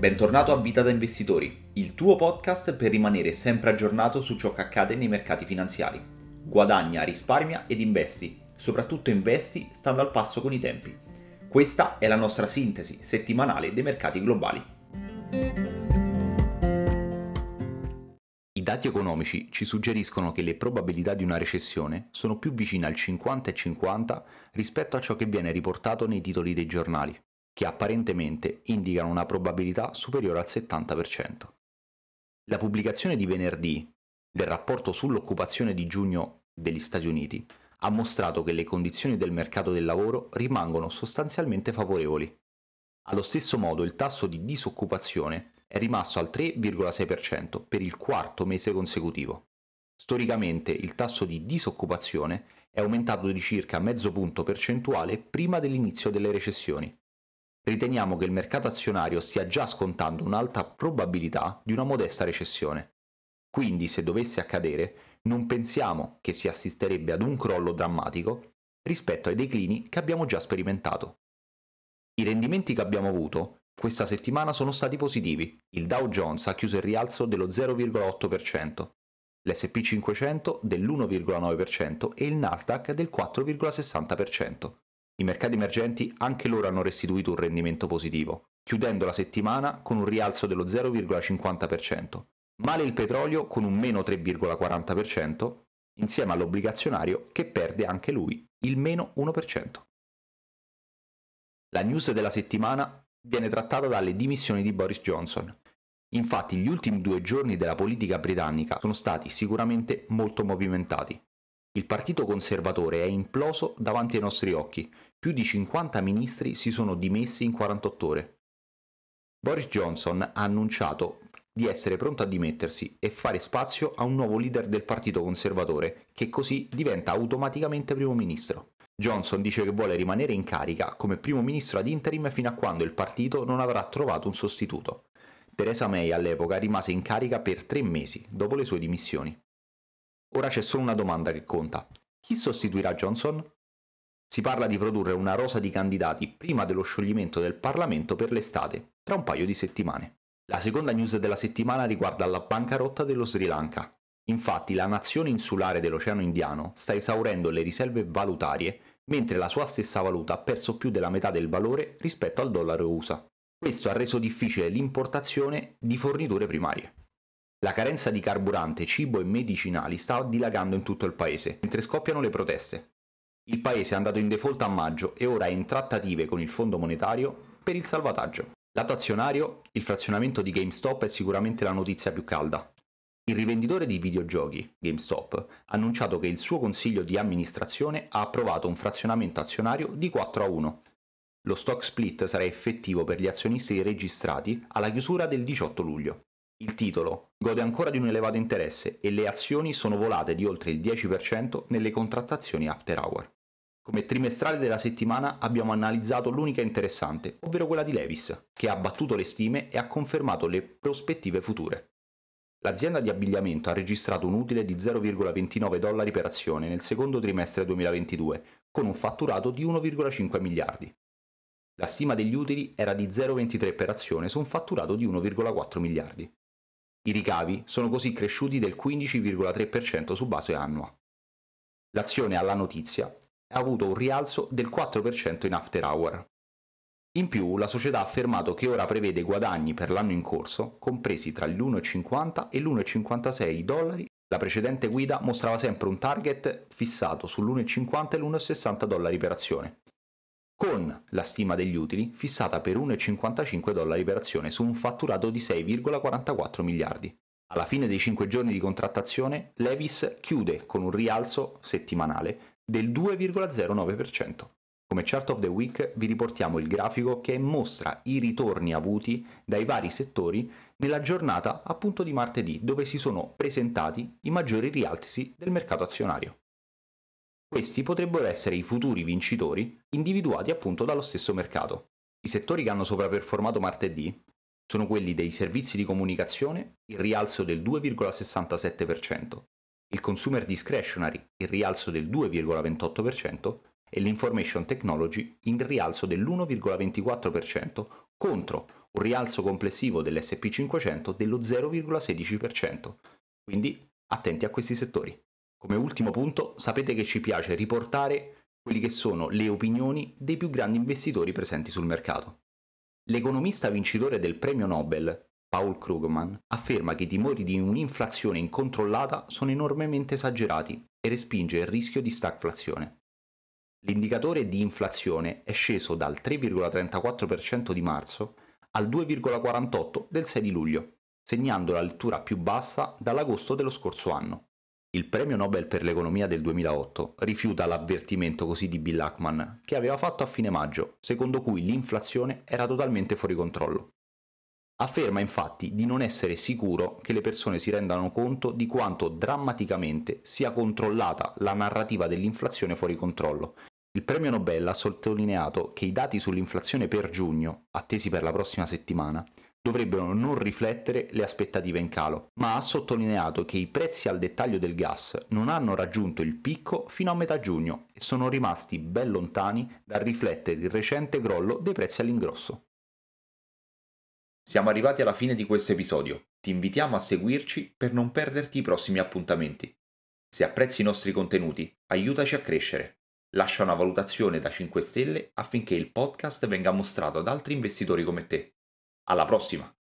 Bentornato a Vita da Investitori, il tuo podcast per rimanere sempre aggiornato su ciò che accade nei mercati finanziari. Guadagna, risparmia ed investi, soprattutto investi stando al passo con i tempi. Questa è la nostra sintesi settimanale dei mercati globali. I dati economici ci suggeriscono che le probabilità di una recessione sono più vicine al 50 e 50 rispetto a ciò che viene riportato nei titoli dei giornali che apparentemente indicano una probabilità superiore al 70%. La pubblicazione di venerdì del rapporto sull'occupazione di giugno degli Stati Uniti ha mostrato che le condizioni del mercato del lavoro rimangono sostanzialmente favorevoli. Allo stesso modo il tasso di disoccupazione è rimasto al 3,6% per il quarto mese consecutivo. Storicamente il tasso di disoccupazione è aumentato di circa mezzo punto percentuale prima dell'inizio delle recessioni riteniamo che il mercato azionario stia già scontando un'alta probabilità di una modesta recessione. Quindi, se dovesse accadere, non pensiamo che si assisterebbe ad un crollo drammatico rispetto ai declini che abbiamo già sperimentato. I rendimenti che abbiamo avuto questa settimana sono stati positivi. Il Dow Jones ha chiuso il rialzo dello 0,8%, l'SP 500 dell'1,9% e il Nasdaq del 4,60%. I mercati emergenti anche loro hanno restituito un rendimento positivo, chiudendo la settimana con un rialzo dello 0,50%. Male il petrolio con un meno 3,40%, insieme all'obbligazionario che perde anche lui il meno 1%. La news della settimana viene trattata dalle dimissioni di Boris Johnson. Infatti gli ultimi due giorni della politica britannica sono stati sicuramente molto movimentati. Il partito conservatore è imploso davanti ai nostri occhi, più di 50 ministri si sono dimessi in 48 ore. Boris Johnson ha annunciato di essere pronto a dimettersi e fare spazio a un nuovo leader del partito conservatore, che così diventa automaticamente primo ministro. Johnson dice che vuole rimanere in carica come primo ministro ad interim fino a quando il partito non avrà trovato un sostituto. Theresa May all'epoca rimase in carica per tre mesi dopo le sue dimissioni. Ora c'è solo una domanda che conta. Chi sostituirà Johnson? Si parla di produrre una rosa di candidati prima dello scioglimento del Parlamento per l'estate, tra un paio di settimane. La seconda news della settimana riguarda la bancarotta dello Sri Lanka. Infatti la nazione insulare dell'Oceano Indiano sta esaurendo le riserve valutarie, mentre la sua stessa valuta ha perso più della metà del valore rispetto al dollaro USA. Questo ha reso difficile l'importazione di forniture primarie. La carenza di carburante, cibo e medicinali sta dilagando in tutto il paese, mentre scoppiano le proteste. Il paese è andato in default a maggio e ora è in trattative con il Fondo monetario per il salvataggio. Lato azionario, il frazionamento di GameStop è sicuramente la notizia più calda. Il rivenditore di videogiochi, GameStop, ha annunciato che il suo consiglio di amministrazione ha approvato un frazionamento azionario di 4 a 1. Lo stock split sarà effettivo per gli azionisti registrati alla chiusura del 18 luglio. Il titolo gode ancora di un elevato interesse e le azioni sono volate di oltre il 10% nelle contrattazioni after hour. Come trimestrale della settimana abbiamo analizzato l'unica interessante, ovvero quella di Levis, che ha battuto le stime e ha confermato le prospettive future. L'azienda di abbigliamento ha registrato un utile di 0,29 dollari per azione nel secondo trimestre 2022, con un fatturato di 1,5 miliardi. La stima degli utili era di 0,23 per azione su un fatturato di 1,4 miliardi. I ricavi sono così cresciuti del 15,3% su base annua. L'azione alla notizia ha avuto un rialzo del 4% in after hour. In più, la società ha affermato che ora prevede guadagni per l'anno in corso compresi tra l'1,50 e l'1,56 dollari. La precedente guida mostrava sempre un target fissato sull'1,50 e l'1,60 dollari per azione, con la stima degli utili fissata per 1,55 dollari per azione su un fatturato di 6,44 miliardi. Alla fine dei 5 giorni di contrattazione, Levis chiude con un rialzo settimanale del 2,09%. Come chart of the week vi riportiamo il grafico che mostra i ritorni avuti dai vari settori nella giornata appunto di martedì, dove si sono presentati i maggiori rialzi del mercato azionario. Questi potrebbero essere i futuri vincitori individuati appunto dallo stesso mercato. I settori che hanno sopravperformato martedì sono quelli dei servizi di comunicazione, il rialzo del 2,67%, il consumer discretionary in rialzo del 2,28% e l'information technology in rialzo dell'1,24% contro un rialzo complessivo dell'SP500 dello 0,16%. Quindi attenti a questi settori. Come ultimo punto, sapete che ci piace riportare quelli che sono le opinioni dei più grandi investitori presenti sul mercato. L'economista vincitore del premio Nobel, Paul Krugman, afferma che i timori di un'inflazione incontrollata sono enormemente esagerati e respinge il rischio di stagflazione. L'indicatore di inflazione è sceso dal 3,34% di marzo al 2,48% del 6 di luglio, segnando la lettura più bassa dall'agosto dello scorso anno. Il premio Nobel per l'economia del 2008 rifiuta l'avvertimento così di Bill Ackman che aveva fatto a fine maggio, secondo cui l'inflazione era totalmente fuori controllo. Afferma infatti di non essere sicuro che le persone si rendano conto di quanto drammaticamente sia controllata la narrativa dell'inflazione fuori controllo il premio Nobel ha sottolineato che i dati sull'inflazione per giugno, attesi per la prossima settimana, dovrebbero non riflettere le aspettative in calo, ma ha sottolineato che i prezzi al dettaglio del gas non hanno raggiunto il picco fino a metà giugno e sono rimasti ben lontani dal riflettere il recente crollo dei prezzi all'ingrosso. Siamo arrivati alla fine di questo episodio. Ti invitiamo a seguirci per non perderti i prossimi appuntamenti. Se apprezzi i nostri contenuti, aiutaci a crescere lascia una valutazione da 5 stelle affinché il podcast venga mostrato ad altri investitori come te. Alla prossima!